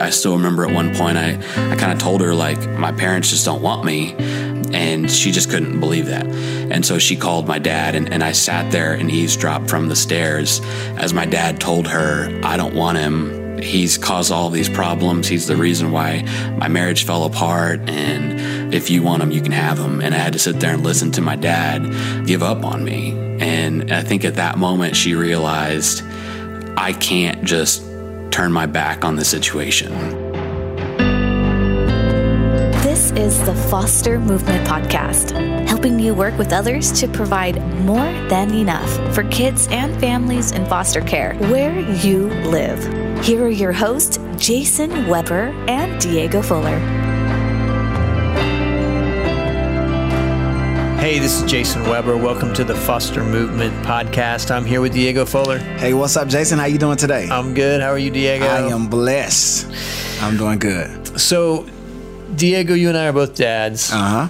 I still remember at one point I, I kind of told her, like, my parents just don't want me. And she just couldn't believe that. And so she called my dad, and, and I sat there and eavesdropped from the stairs as my dad told her, I don't want him. He's caused all these problems. He's the reason why my marriage fell apart. And if you want him, you can have him. And I had to sit there and listen to my dad give up on me. And I think at that moment, she realized I can't just turn my back on the situation. This is the Foster Movement Podcast, helping you work with others to provide more than enough for kids and families in foster care where you live. Here are your hosts, Jason Weber and Diego Fuller. Hey, this is Jason Weber. Welcome to the Foster Movement Podcast. I'm here with Diego Fuller. Hey, what's up, Jason? How you doing today? I'm good. How are you, Diego? I am blessed. I'm doing good. So, Diego, you and I are both dads, Uh huh.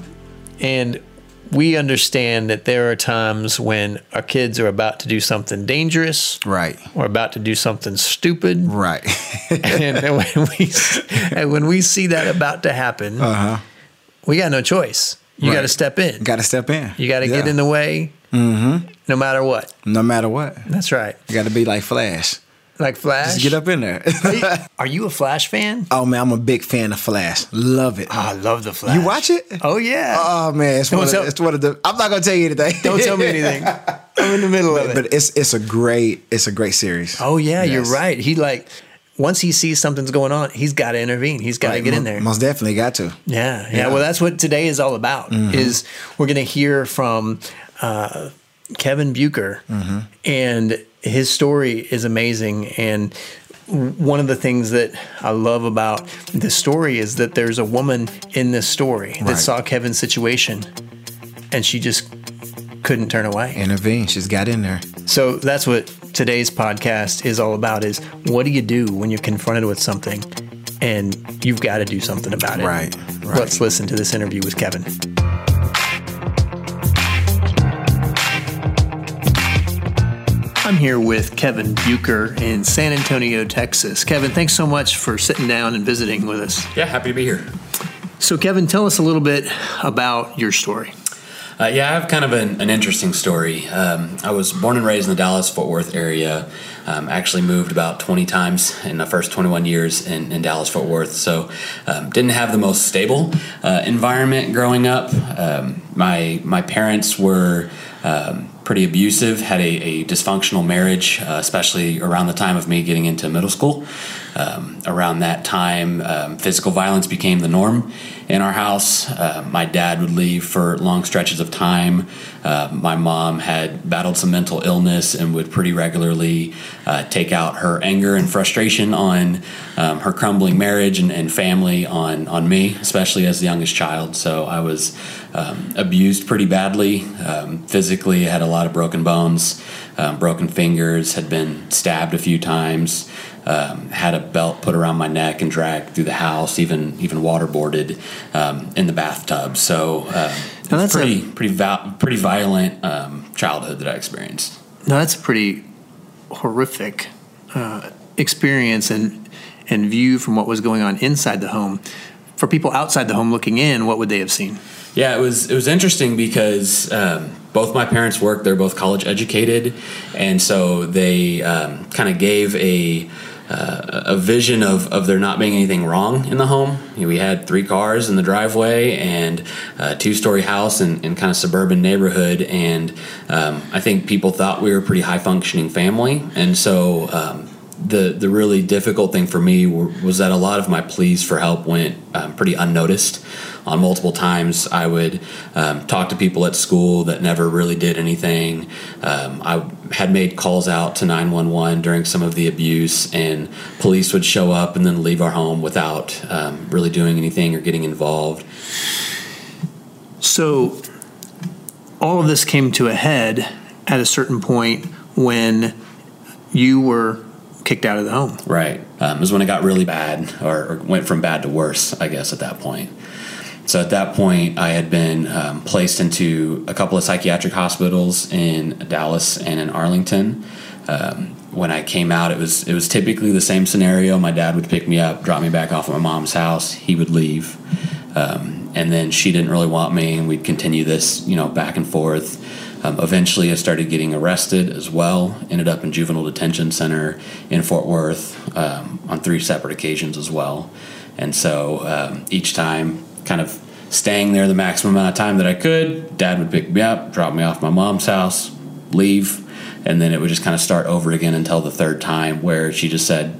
and we understand that there are times when our kids are about to do something dangerous Right. or about to do something stupid. Right. and when we and when we see that about to happen, uh huh. we got no choice. You Right. got to step in. Got to step in. you got to get in the way, Mm-hmm. no matter what. No matter what, That's right. you got to be like Flash. Like Flash. Just get up in there. Are you, are you a Flash fan? oh man, I'm a big fan of Flash. Love it. I love the Flash. you watch it? Oh yeah. Oh man, it's one, of, tell- it's one of the. I'm not gonna tell you anything. Don't tell me anything. I'm in the middle of it. but it's it's a great it's a great series. oh yeah, you're right. He like once he sees something's going on, he's got to intervene. He's got to Right, get in there. Most definitely got to. yeah, yeah, Yeah. Mm-hmm. Well, that's what today is all about. Is we're going to hear from uh, Kevin Bueker, Mm-hmm. and his story is amazing. And one of the things that I love about this story is that there's a woman in this story that Right. saw Kevin's situation, and she just couldn't turn away. Intervene. She's got in there. So that's what today's podcast is all about is what do you do when you're confronted with something and you've got to do something about it. Right, right. Let's listen to this interview with Kevin. I'm here with Kevin Bueker in San Antonio, Texas. Kevin, thanks so much for sitting down and visiting with us. Yeah, happy to be here. So, Kevin, tell us a little bit about your story. Uh, yeah, I have kind of an, an interesting story. Um, I was born and raised in the Dallas Fort Worth area. Um, actually moved about 20 times in the first 21 years in, in Dallas Fort Worth. So um, didn't have the most stable uh, environment growing up. Um, my my parents were. Um, pretty abusive, had a, a dysfunctional marriage, uh, especially around the time of me getting into middle school. Um, around that time, um, physical violence became the norm in our house. Uh, my dad would leave for long stretches of time. Uh, my mom had battled some mental illness and would pretty regularly uh, take out her anger and frustration on um, her crumbling marriage and, and family on, on me, especially as the youngest child. So I was um, abused pretty badly. Um, physically, I had a lot of broken bones, um, broken fingers, had been stabbed a few times, um, had a belt put around my neck and dragged through the house, even even waterboarded um, in the bathtub. So uh, was that's a- pretty pretty vi- pretty violent um, childhood that I experienced. Now that's a pretty horrific uh, experience and and view from what was going on inside the home. For people outside the home looking in, what would they have seen? Yeah, it was it was interesting because um, both my parents worked; they're both college educated, and so they um, kind of gave a uh, a vision of, of there not being anything wrong in the home. You know, we had three cars in the driveway and a two story house in, in kind of suburban neighborhood, and um, I think people thought we were a pretty high functioning family, and so. Um, the the really difficult thing for me were, was that a lot of my pleas for help went um, pretty unnoticed. On multiple times, I would um, talk to people at school that never really did anything. Um, I had made calls out to 911 during some of the abuse, and police would show up and then leave our home without um, really doing anything or getting involved. So, all of this came to a head at a certain point when you were kicked out of the home. Right. Um, was when it got really bad, or, or went from bad to worse, I guess, at that point. So at that point, I had been um, placed into a couple of psychiatric hospitals in Dallas and in Arlington. um, when I came out, it was it was typically the same scenario. My dad would pick me up, drop me back off at my mom's house. He would leave, um, and then she didn't really want me, and we'd continue this, you know, back and forth. Um, eventually, I started getting arrested as well. Ended up in juvenile detention center in Fort Worth um, on three separate occasions as well. And so um, each time, kind of staying there the maximum amount of time that I could. Dad would pick me up, drop me off my mom's house, leave, and then it would just kind of start over again until the third time where she just said,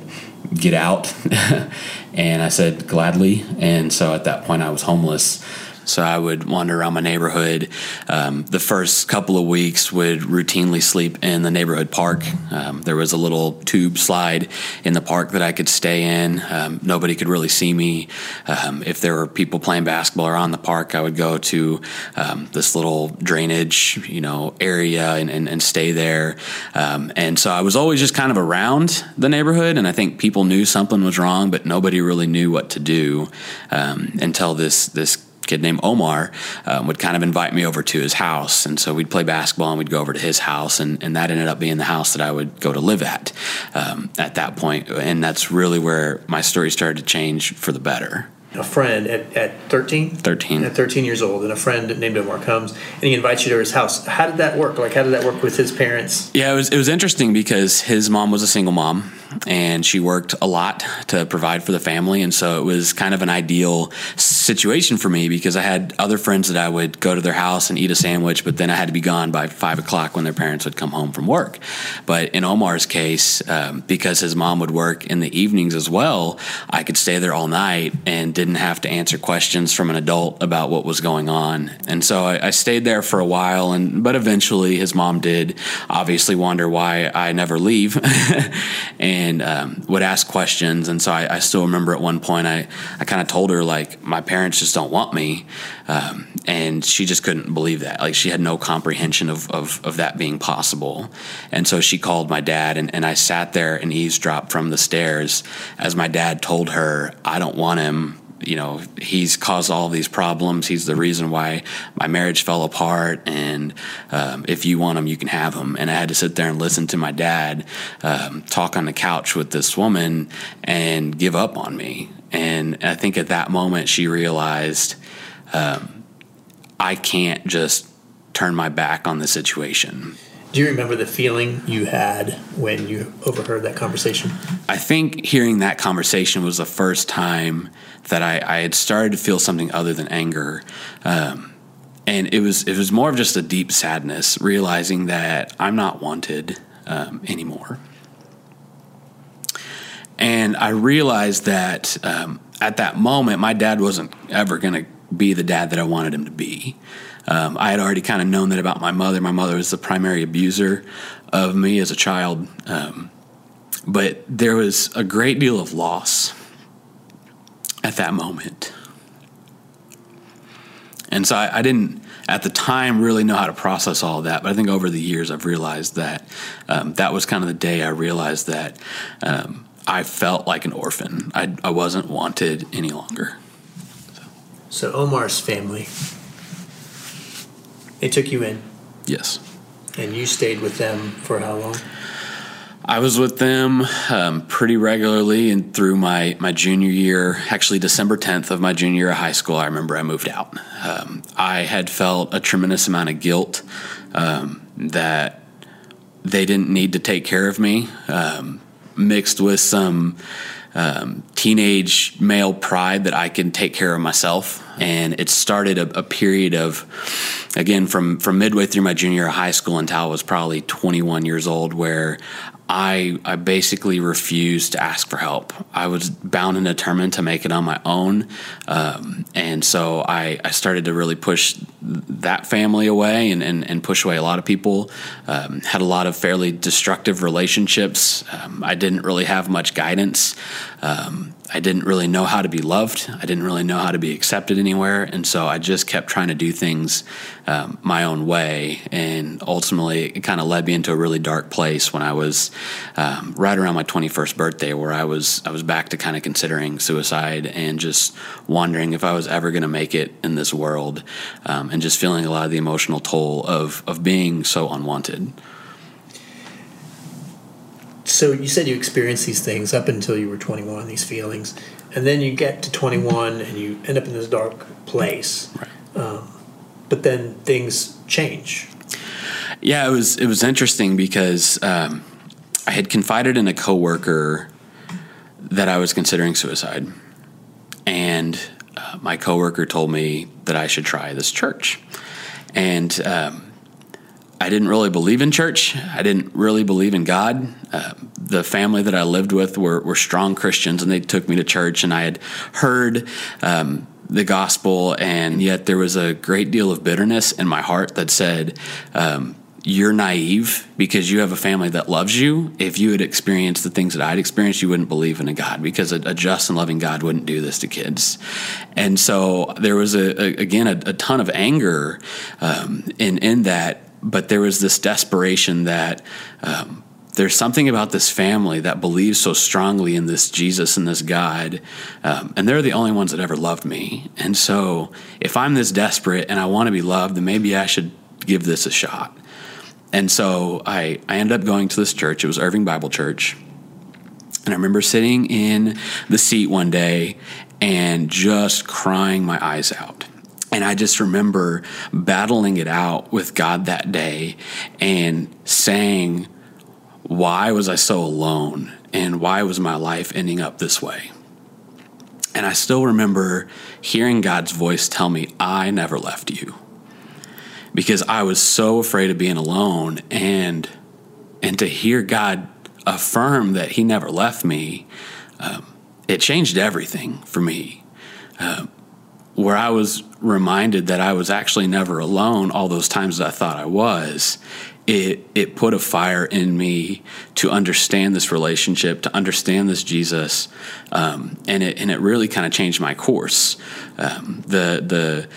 "Get out," and I said gladly. And so at that point, I was homeless so I would wander around my neighborhood. Um, the first couple of weeks would routinely sleep in the neighborhood park. Um, there was a little tube slide in the park that I could stay in. Um, nobody could really see me. Um, if there were people playing basketball around the park, I would go to um, this little drainage, you know, area and, and, and stay there. Um, and so I was always just kind of around the neighborhood, and I think people knew something was wrong, but nobody really knew what to do until this this kid named Omar um, would kind of invite me over to his house. And so we'd play basketball and we'd go over to his house. And, and that ended up being the house that I would go to live at um, at that point. And that's really where my story started to change for the better a friend at, at 13 13 at 13 years old and a friend named omar comes and he invites you to his house. How did that work? Like how did that work with his parents? Yeah it was, it was interesting because his mom was a single mom and she worked a lot to provide for the family and so it was kind of an ideal situation for me because i had other friends that i would go to their house and eat a sandwich but then i had to be gone by five o'clock when their parents would come home from work. But in omar's case um, because his mom would work in the evenings as well i could stay there all night and didn't have to answer questions from an adult about what was going on. And so I, I, stayed there for a while, and but eventually his mom did obviously wonder why I never leave, and um, would ask questions. And so I, I, still remember at one point I I kind of told her like my parents just don't want me, um, and she just couldn't believe that. Like she had no comprehension of of, of that being possible. And so she called my dad, and, and I sat there and eavesdropped from the stairs as my dad told her I don't want him you know he's caused all these problems. He's the reason why my marriage fell apart. And um, if you want him you can have him. And i had to sit there and listen to my dad um, talk on the couch with this woman and give up on me. And i think at that moment she realized um, i can't just turn my back on the situation. Do you remember the feeling you had when you overheard that conversation? I think hearing that conversation was the first time that I, I had started to feel something other than anger. Um, and it was it was more of just a deep sadness, realizing that I'm not wanted um, anymore. And I realized that um, at that moment, my dad wasn't ever going to be the dad that I wanted him to be. Um, I had already kind of known that about my mother. My mother was the primary abuser of me as a child. Um, but there was a great deal of loss at that moment. And so I, I, didn't, at the time, really know how to process all of that. But I think over the years, I've realized that um, that was kind of the day I realized that um, I felt like an orphan. I, I wasn't wanted any longer. So. so Omar's family, they took you in. Yes. And you stayed with them for how long? I was with them um, pretty regularly and through my, my junior year, actually December 10th of my junior year of high school, I remember I moved out. Um, I had felt a tremendous amount of guilt um, that they didn't need to take care of me, um, mixed with some um, teenage male pride that I can take care of myself. And it started a, a, period of, again, from, from midway through my junior high school until I was probably 21 years old, where I, I basically refused to ask for help. I was bound and determined to make it on my own. Um, and so I, I started to really push that family away and, and, and push away a lot of people. Um, had a lot of fairly destructive relationships. Um, I didn't really have much guidance. Um, I didn't really know how to be loved. I didn't really know how to be accepted anywhere. And so I just kept trying to do things um, my own way. And ultimately, it kind of led me into a really dark place when I was um, right around my 21st birthday, where I was, I was back to kind of considering suicide and just wondering if I was ever going to make it in this world um, and just feeling a lot of the emotional toll of, of being so unwanted. So you said you experienced these things up until you were 21, these feelings, and then you get to 21 and you end up in this dark place. Right. Um, but then things change. Yeah, it was it was interesting because um, I had confided in a coworker that I was considering suicide, and uh, my coworker told me that I should try this church, and um, I didn't really believe in church. I didn't really believe in God. Uh, the family that I lived with were, were strong Christians, and they took me to church, and I had heard. Um, the gospel, and yet there was a great deal of bitterness in my heart that said, um, you're naive because you have a family that loves you. If you had experienced the things that I'd experienced, you wouldn't believe in a God because a, a just and loving God wouldn't do this to kids. And so there was a, a again a, a, ton of anger um, in in that, but there was this desperation that. Um, there's something about this family that believes so strongly in this Jesus and this God, um, and they're the only ones that ever loved me. And so, if I'm this desperate and I want to be loved, then maybe I should give this a shot. And so I, I ended up going to this church. It was Irving Bible Church. And I remember sitting in the seat one day and just crying my eyes out. And I just remember battling it out with God that day and saying, Why was I so alone? And why was my life ending up this way? And I still remember hearing God's voice tell me, I never left you because I was so afraid of being alone and and to hear God affirm that He never left me, um, it changed everything for me. Uh, where I was reminded that I was actually never alone all those times that I thought I was, it it put a fire in me to understand this relationship, to understand this Jesus, um, and it and it really kind of changed my course. Um, the the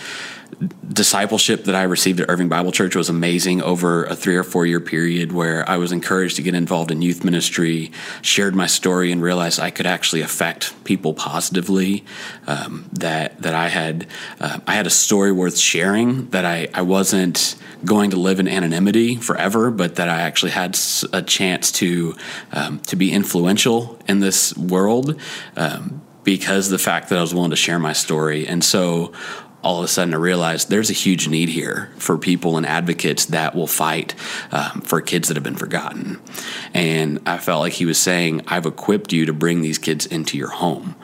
discipleship that I received at Irving Bible Church was amazing over a three or four year period where I was encouraged to get involved in youth ministry, shared my story, and realized I could actually affect people positively. Um, that that I had uh, I had a story worth sharing. That I I wasn't going to live in anonymity forever, but that I actually had a chance to um, to be influential in this world. Um, because the fact that I was willing to share my story. And so all of a sudden I realized there's a huge need here for people and advocates that will fight um, for kids that have been forgotten. And I felt like he was saying, I've equipped you to bring these kids into your home.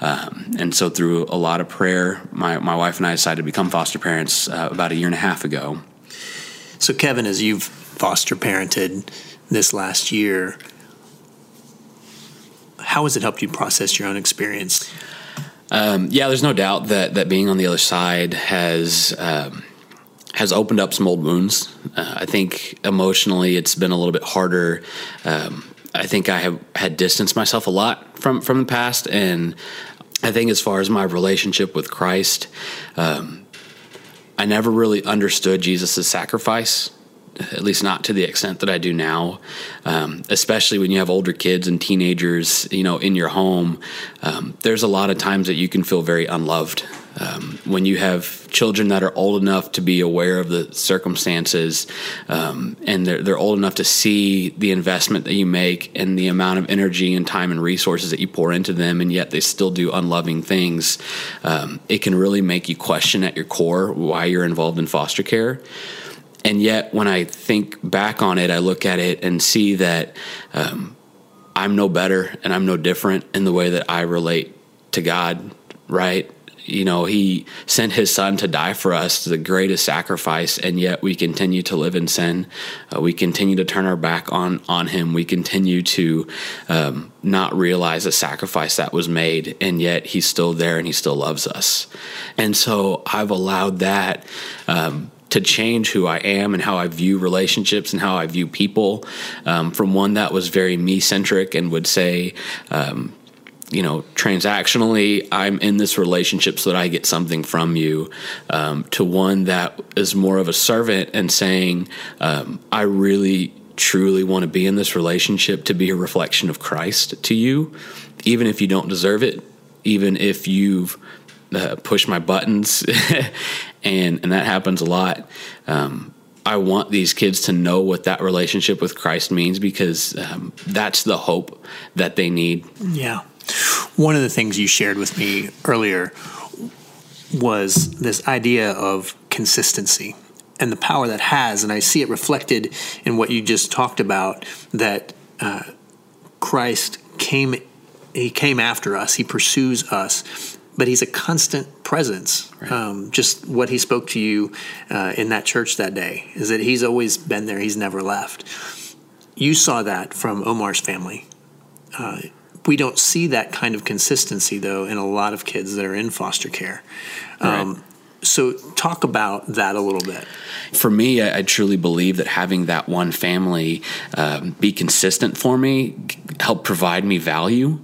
Um, and so, through a lot of prayer, my, my wife and I decided to become foster parents uh, about a year and a half ago. So, Kevin, as you've foster parented this last year, how has it helped you process your own experience? Um, yeah, there's no doubt that that being on the other side has um, has opened up some old wounds. Uh, I think emotionally, it's been a little bit harder. Um, I think I have had distanced myself a lot from from the past, and I think as far as my relationship with Christ, um, I never really understood Jesus' sacrifice at least not to the extent that I do now. Um, especially when you have older kids and teenagers, you know, in your home. Um, there's a lot of times that you can feel very unloved. Um, when you have children that are old enough to be aware of the circumstances um, and they're, they're old enough to see the investment that you make and the amount of energy and time and resources that you pour into them, and yet they still do unloving things, um, it can really make you question at your core why you're involved in foster care. And yet, when I think back on it, I look at it and see that um, I'm no better and I'm no different in the way that I relate to God, right? You know, He sent His Son to die for us, the greatest sacrifice, and yet we continue to live in sin. Uh, we continue to turn our back on on Him. We continue to um, not realize the sacrifice that was made, and yet He's still there and He still loves us. And so I've allowed that. Um, to change who I am and how I view relationships and how I view people. Um, from one that was very me centric and would say, um, you know, transactionally, I'm in this relationship so that I get something from you, um, to one that is more of a servant and saying, um, I really truly want to be in this relationship to be a reflection of Christ to you, even if you don't deserve it, even if you've uh, push my buttons, and and that happens a lot. Um, I want these kids to know what that relationship with Christ means because um, that's the hope that they need. Yeah. One of the things you shared with me earlier was this idea of consistency and the power that has. And I see it reflected in what you just talked about that uh, Christ came, he came after us, he pursues us, but he's a constant presence. Right. Um, just what he spoke to you uh, in that church that day is that he's always been there, he's never left. You saw that from Omar's family. Uh, we don't see that kind of consistency though in a lot of kids that are in foster care. Um, right. So, talk about that a little bit. For me, I, I truly believe that having that one family um, be consistent for me helped provide me value.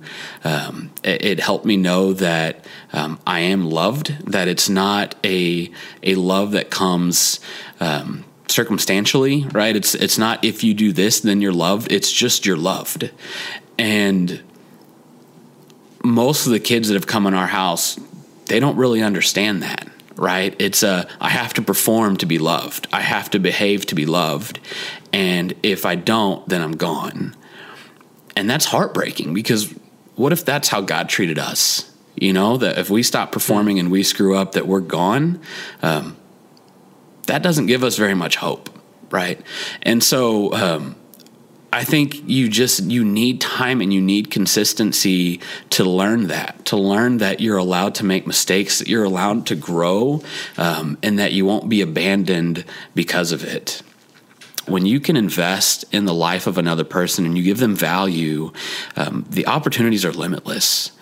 Um, it, it, helped me know that um, I am loved. That it's not a a love that comes um, circumstantially, right? It's it's not if you do this then you're loved. It's just you're loved, and most of the kids that have come in our house, they don't really understand that, right? It's a I have to perform to be loved. I have to behave to be loved. And if I don't, then I'm gone. And that's heartbreaking because what if that's how God treated us? You know, that if we stop performing and we screw up, that we're gone. Um, that doesn't give us very much hope, right? And so, um, I think you just you need time and you need consistency to learn that to learn that you're allowed to make mistakes that you're allowed to grow um, and that you won't be abandoned because of it. When you can invest in the life of another person and you give them value um, the opportunities are limitless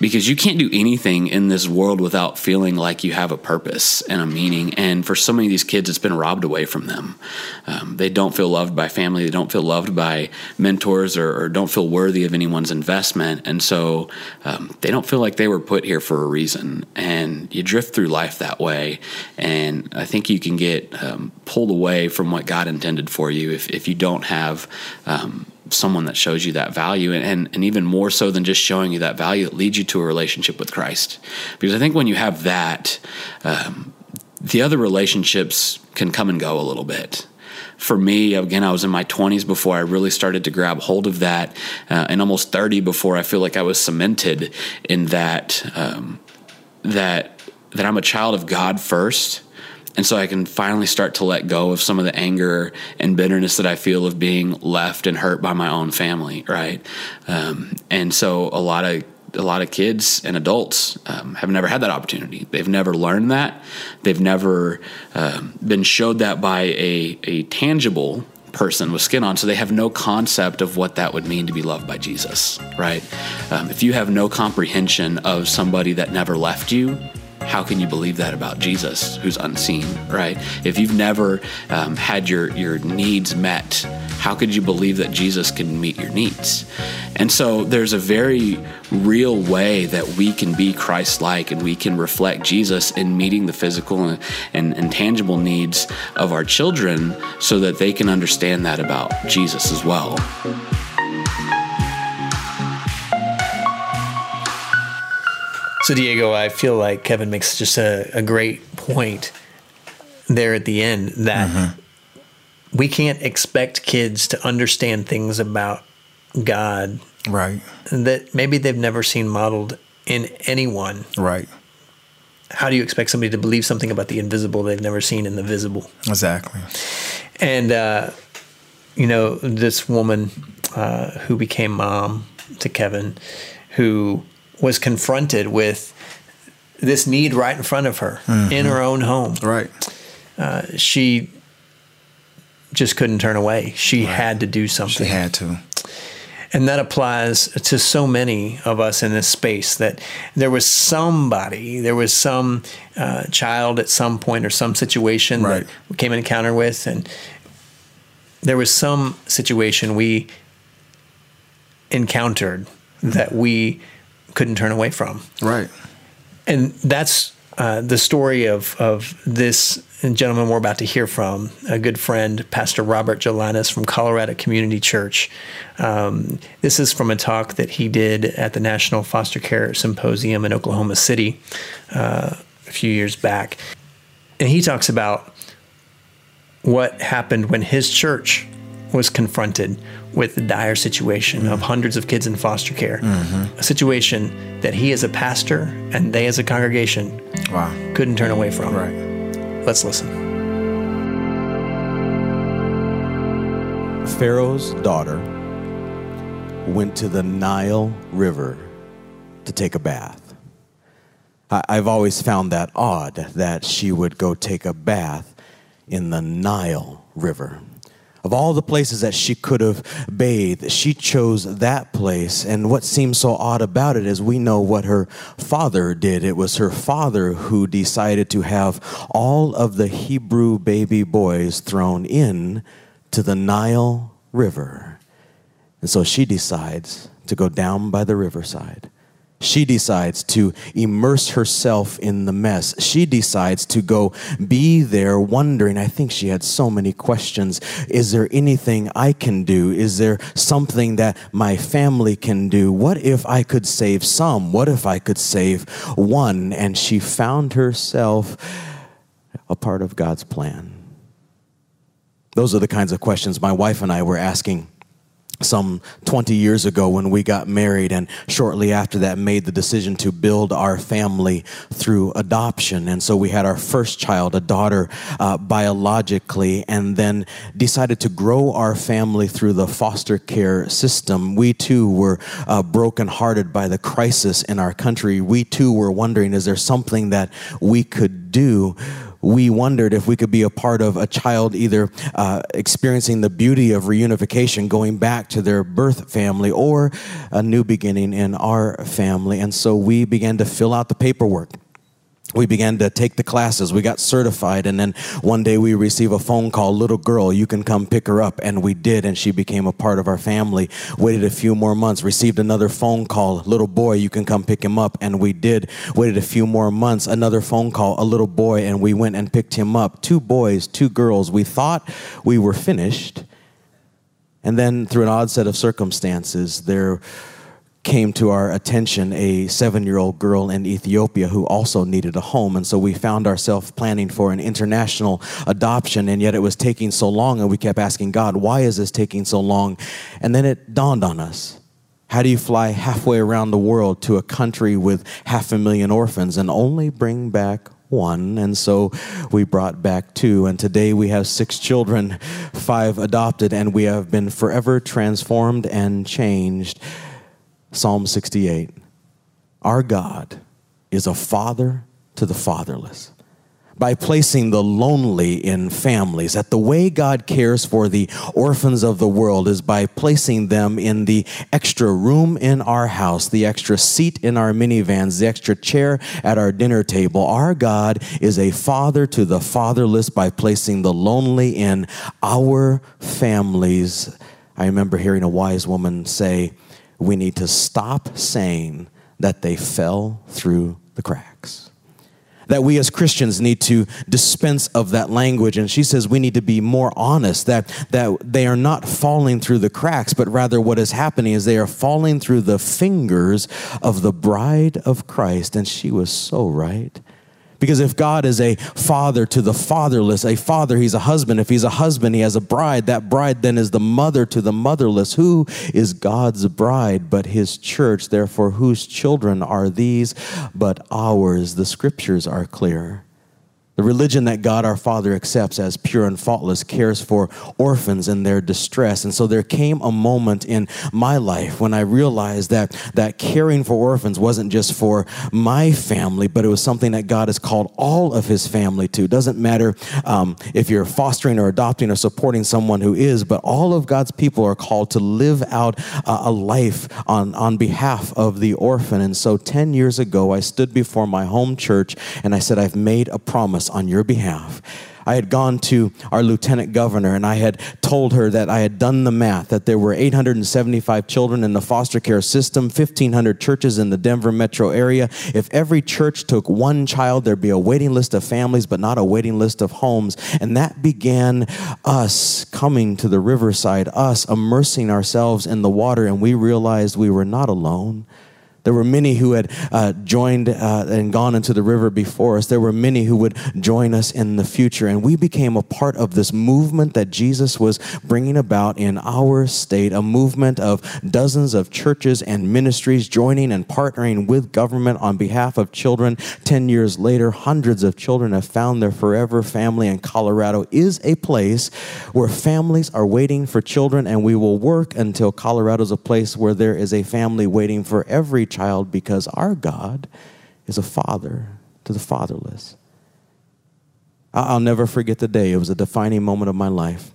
because you can't do anything in this world without feeling like you have a purpose and a meaning. And for so many of these kids, it's been robbed away from them. Um, they don't feel loved by family, they don't feel loved by mentors, or, or don't feel worthy of anyone's investment. And so um, they don't feel like they were put here for a reason. And you drift through life that way. And I think you can get um, pulled away from what God intended for you if, if you don't have um, someone that shows you that value and, and, and even more so than just showing you that value it leads you to a relationship with christ. Because i think when you have that um, the other relationships can come and go a little bit. For me again i was in my 20s before i really started to grab hold of that uh, and almost 30 before i feel like i was cemented in that um, that that i'm a child of god first and so I can finally start to let go of some of the anger and bitterness that I feel of being left and hurt by my own family, right? Um, and so a lot of a lot of kids and adults um, have never had that opportunity. They've never learned that. They've never um, been showed that by a, a tangible person with skin on, so they have no concept of what that would mean to be loved by Jesus, right? Um, if you have no comprehension of somebody that never left you, how can you believe that about Jesus, who's unseen, right? If you've never um, had your your needs met, how could you believe that Jesus can meet your needs? And so there's a very real way that we can be Christ-like and we can reflect Jesus in meeting the physical and, and, and tangible needs of our children, so that they can understand that about Jesus as well. So, Diego, I feel like Kevin makes just a, a great point there at the end that mm-hmm. we can't expect kids to understand things about God. Right. That maybe they've never seen modeled in anyone. Right. How do you expect somebody to believe something about the invisible they've never seen in the visible? Exactly. And, uh, you know, this woman uh, who became mom to Kevin, who was confronted with this need right in front of her mm-hmm. in her own home. Right. Uh, she just couldn't turn away. She right. had to do something. She had to. And that applies to so many of us in this space that there was somebody, there was some uh, child at some point or some situation right. that we came in encounter with, and there was some situation we encountered that we couldn't turn away from. Right. And that's uh, the story of, of this gentleman we're about to hear from, a good friend, Pastor Robert Gelinas from Colorado Community Church. Um, this is from a talk that he did at the National Foster Care Symposium in Oklahoma City uh, a few years back. And he talks about what happened when his church was confronted with the dire situation of mm. hundreds of kids in foster care. Mm-hmm. A situation that he as a pastor and they as a congregation Wow. couldn't turn away from. Right. Let's listen. Pharaoh's daughter went to the Nile River to take a bath. I've always found that odd that she would go take a bath in the Nile River. Of all the places that she could have bathed, she chose that place. And what seems so odd about it is we know what her father did. It was her father who decided to have all of the Hebrew baby boys thrown in to the Nile River. And so she decides to go down by the riverside. She decides to immerse herself in the mess. She decides to go be there wondering. I think she had so many questions. Is there anything I can do? Is there something that my family can do? What if I could save some? What if I could save one? And she found herself a part of God's plan. Those are the kinds of questions my wife and I were asking some 20 years ago when we got married and shortly after that made the decision to build our family through adoption. And so we had our first child a daughter uh, biologically and then decided to grow our family through the foster care system. We too were uh, brokenhearted by the crisis in our country. We too were wondering is there something that we could do we wondered if we could be a part of a child either uh, experiencing the beauty of reunification, going back to their birth family, or a new beginning in our family. And so we began to fill out the paperwork. We began to take the classes. We got certified. And then one day we receive a phone call, little girl, you can come pick her up. And we did. And she became a part of our family. Waited a few more months, received another phone call, little boy, you can come pick him up. And we did. Waited a few more months, another phone call, a little boy. And we went and picked him up. Two boys, two girls. We thought we were finished. And then through an odd set of circumstances, there came to our attention a seven year old girl in Ethiopia who also needed a home. And so we found ourselves planning for an international adoption, and yet it was taking so long, and we kept asking God, why is this taking so long? And then it dawned on us. How do you fly halfway around the world to a country with half a million orphans and only bring back one? And so we brought back two. And today we have six children, five adopted, and we have been forever transformed and changed. Psalm 68. Our God is a father to the fatherless. By placing the lonely in families, that the way God cares for the orphans of the world is by placing them in the extra room in our house, the extra seat in our minivans, the extra chair at our dinner table. Our God is a father to the fatherless by placing the lonely in our families. I remember hearing a wise woman say, we need to stop saying that they fell through the cracks. That we as Christians need to dispense of that language. And she says we need to be more honest that, that they are not falling through the cracks, but rather what is happening is they are falling through the fingers of the bride of Christ. And she was so right. Because if God is a father to the fatherless, a father, he's a husband. If he's a husband, he has a bride. That bride then is the mother to the motherless. Who is God's bride but his church? Therefore, whose children are these but ours? The scriptures are clear. The religion that God our Father accepts as pure and faultless cares for orphans in their distress. And so there came a moment in my life when I realized that, that caring for orphans wasn't just for my family, but it was something that God has called all of his family to. It Doesn't matter um, if you're fostering or adopting or supporting someone who is, but all of God's people are called to live out uh, a life on, on behalf of the orphan. And so 10 years ago, I stood before my home church and I said, I've made a promise on your behalf. I had gone to our lieutenant governor and I had told her that I had done the math, that there were 875 children in the foster care system, 1,500 churches in the Denver metro area. If every church took one child, there'd be a waiting list of families, but not a waiting list of homes. And that began us coming to the riverside, us immersing ourselves in the water, and we realized we were not alone There were many who had uh, joined uh, and gone into the river before us. There were many who would join us in the future. And we became a part of this movement that Jesus was bringing about in our state a movement of dozens of churches and ministries joining and partnering with government on behalf of children. Ten years later, hundreds of children have found their forever family, and Colorado is a place where families are waiting for children, and we will work until Colorado is a place where there is a family waiting for every child because our God is a father to the fatherless. I'll never forget the day. It was a defining moment of my life.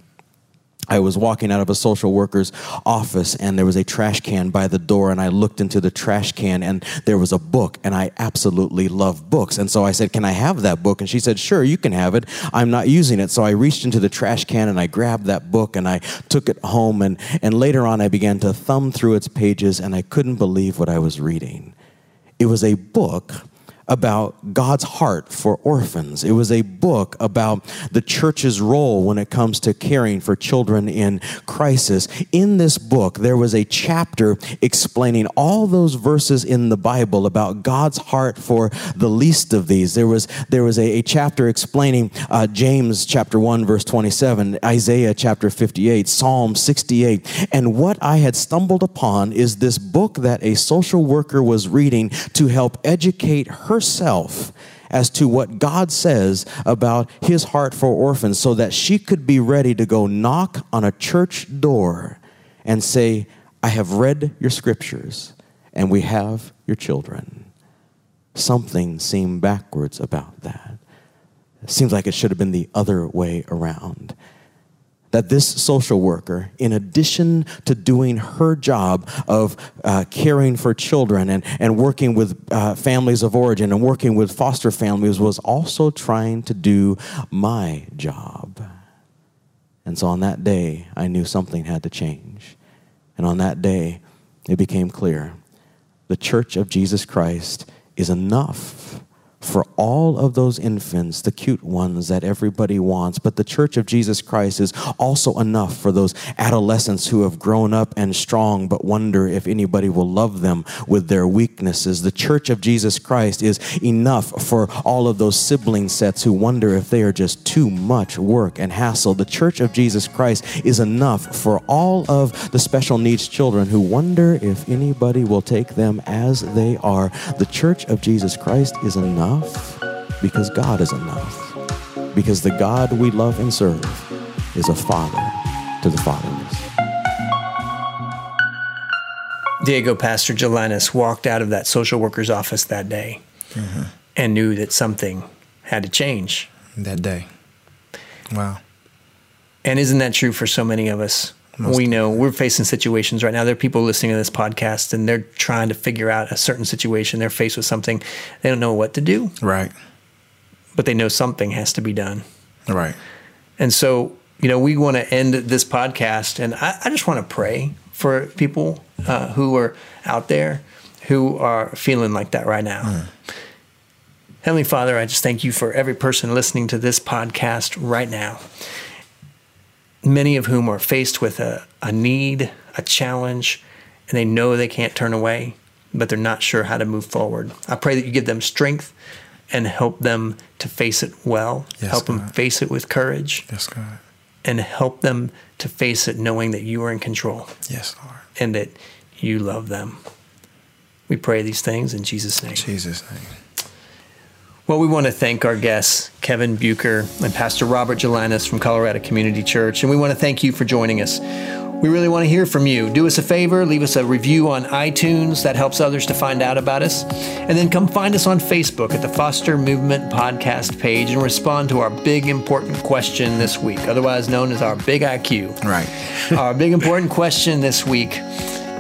I was walking out of a social worker's office and there was a trash can by the door and I looked into the trash can and there was a book and I absolutely love books. And so I said, "Can I have that book?" And she said, "Sure, you can have it. I'm not using it." So I reached into the trash can and I grabbed that book and I took it home and and later on I began to thumb through its pages and I couldn't believe what I was reading. It was a book about God's heart for orphans. It was a book about the church's role when it comes to caring for children in crisis. In this book, there was a chapter explaining all those verses in the Bible about God's heart for the least of these. There was there was a, a chapter explaining uh, James chapter 1 verse 27, Isaiah chapter 58, Psalm 68. And what I had stumbled upon is this book that a social worker was reading to help educate her herself as to what God says about his heart for orphans so that she could be ready to go knock on a church door and say, I have read your scriptures and we have your children. Something seemed backwards about that. It seems like it should have been the other way around that this social worker, in addition to doing her job of uh, caring for children and, and working with uh, families of origin and working with foster families, was also trying to do my job. And so on that day, I knew something had to change. And on that day, it became clear the church of Jesus Christ is enough for all of those infants, the cute ones that everybody wants. But the Church of Jesus Christ is also enough for those adolescents who have grown up and strong but wonder if anybody will love them with their weaknesses. The Church of Jesus Christ is enough for all of those sibling sets who wonder if they are just too much work and hassle. The Church of Jesus Christ is enough for all of the special needs children who wonder if anybody will take them as they are. The Church of Jesus Christ is enough enough because God is enough. Because the God we love and serve is a father to the fatherless. Diego Pastor Gelinas walked out of that social worker's office that day mm-hmm. and knew that something had to change. That day. Wow. And isn't that true for so many of us? Most we know we're facing situations right now. There are people listening to this podcast and they're trying to figure out a certain situation. They're faced with something. They don't know what to do. Right. But they know something has to be done. Right. And so, you know, we want to end this podcast and I, I just want to pray for people uh, who are out there who are feeling like that right now. Mm. Heavenly Father, I just thank you for every person listening to this podcast right now many of whom are faced with a, a need, a challenge, and they know they can't turn away, but they're not sure how to move forward. I pray that you give them strength and help them to face it well, yes, help God. them face it with courage. Yes, God. And help them to face it knowing that you are in control. Yes, Lord. And that you love them. We pray these things in Jesus' name. Jesus' name. Well, we want to thank our guests, Kevin Bueker and Pastor Robert Gelinas from Colorado Community Church, and we want to thank you for joining us. We really want to hear from you. Do us a favor, leave us a review on iTunes. That helps others to find out about us. And then come find us on Facebook at the Foster Movement Podcast page and respond to our big important question this week, otherwise known as our Big IQ. Right. our big important question this week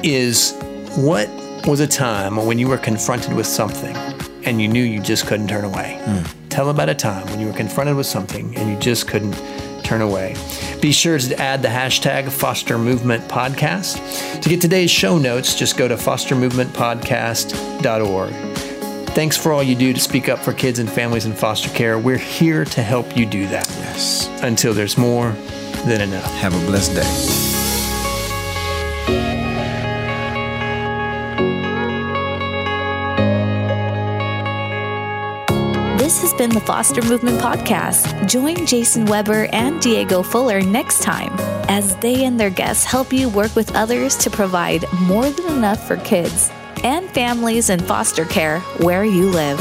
is What was a time when you were confronted with something and you knew you just couldn't turn away. Mm. Tell about a time when you were confronted with something and you just couldn't turn away. Be sure to add the hashtag Foster Movement Podcast. To get today's show notes, just go to fostermovementpodcast.org. Thanks for all you do to speak up for kids and families in foster care. We're here to help you do that. Yes. Until there's more than enough. Have a blessed day. This has been the Foster Movement Podcast. Join Jason Weber and Diego Fuller next time as they and their guests help you work with others to provide more than enough for kids and families in foster care where you live.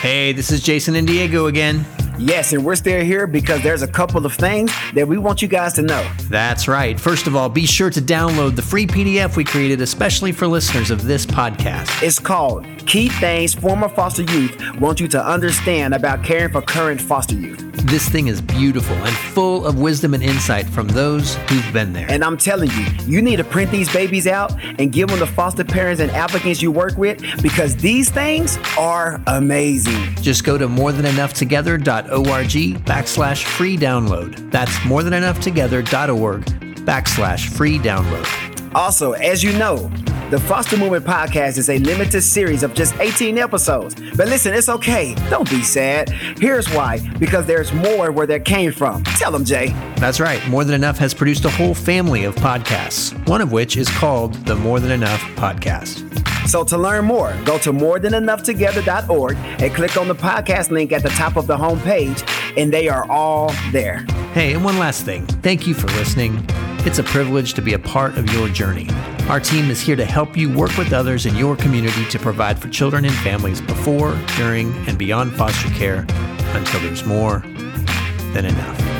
Hey, this is Jason and Diego again. Yes, and we're still here because there's a couple of things that we want you guys to know. That's right. First of all, be sure to download the free PDF we created especially for listeners of this podcast. It's called Key Things Former Foster Youth Want You to Understand About Caring for Current Foster Youth. This thing is beautiful and full of wisdom and insight from those who've been there. And I'm telling you, you need to print these babies out and give them to foster parents and applicants you work with because these things are amazing. Just go to morethanenoughtogether.org backslash free download. That's morethanenoughtogether.org backslash free download. Also, as you know, the Foster Movement Podcast is a limited series of just 18 episodes. But listen, it's okay. Don't be sad. Here's why because there's more where that came from. Tell them, Jay. That's right. More Than Enough has produced a whole family of podcasts, one of which is called the More Than Enough Podcast. So to learn more, go to morethanenoughtogether.org and click on the podcast link at the top of the homepage, and they are all there. Hey, and one last thing. Thank you for listening. It's a privilege to be a part of your journey. Our team is here to help you work with others in your community to provide for children and families before, during, and beyond foster care until there's more than enough.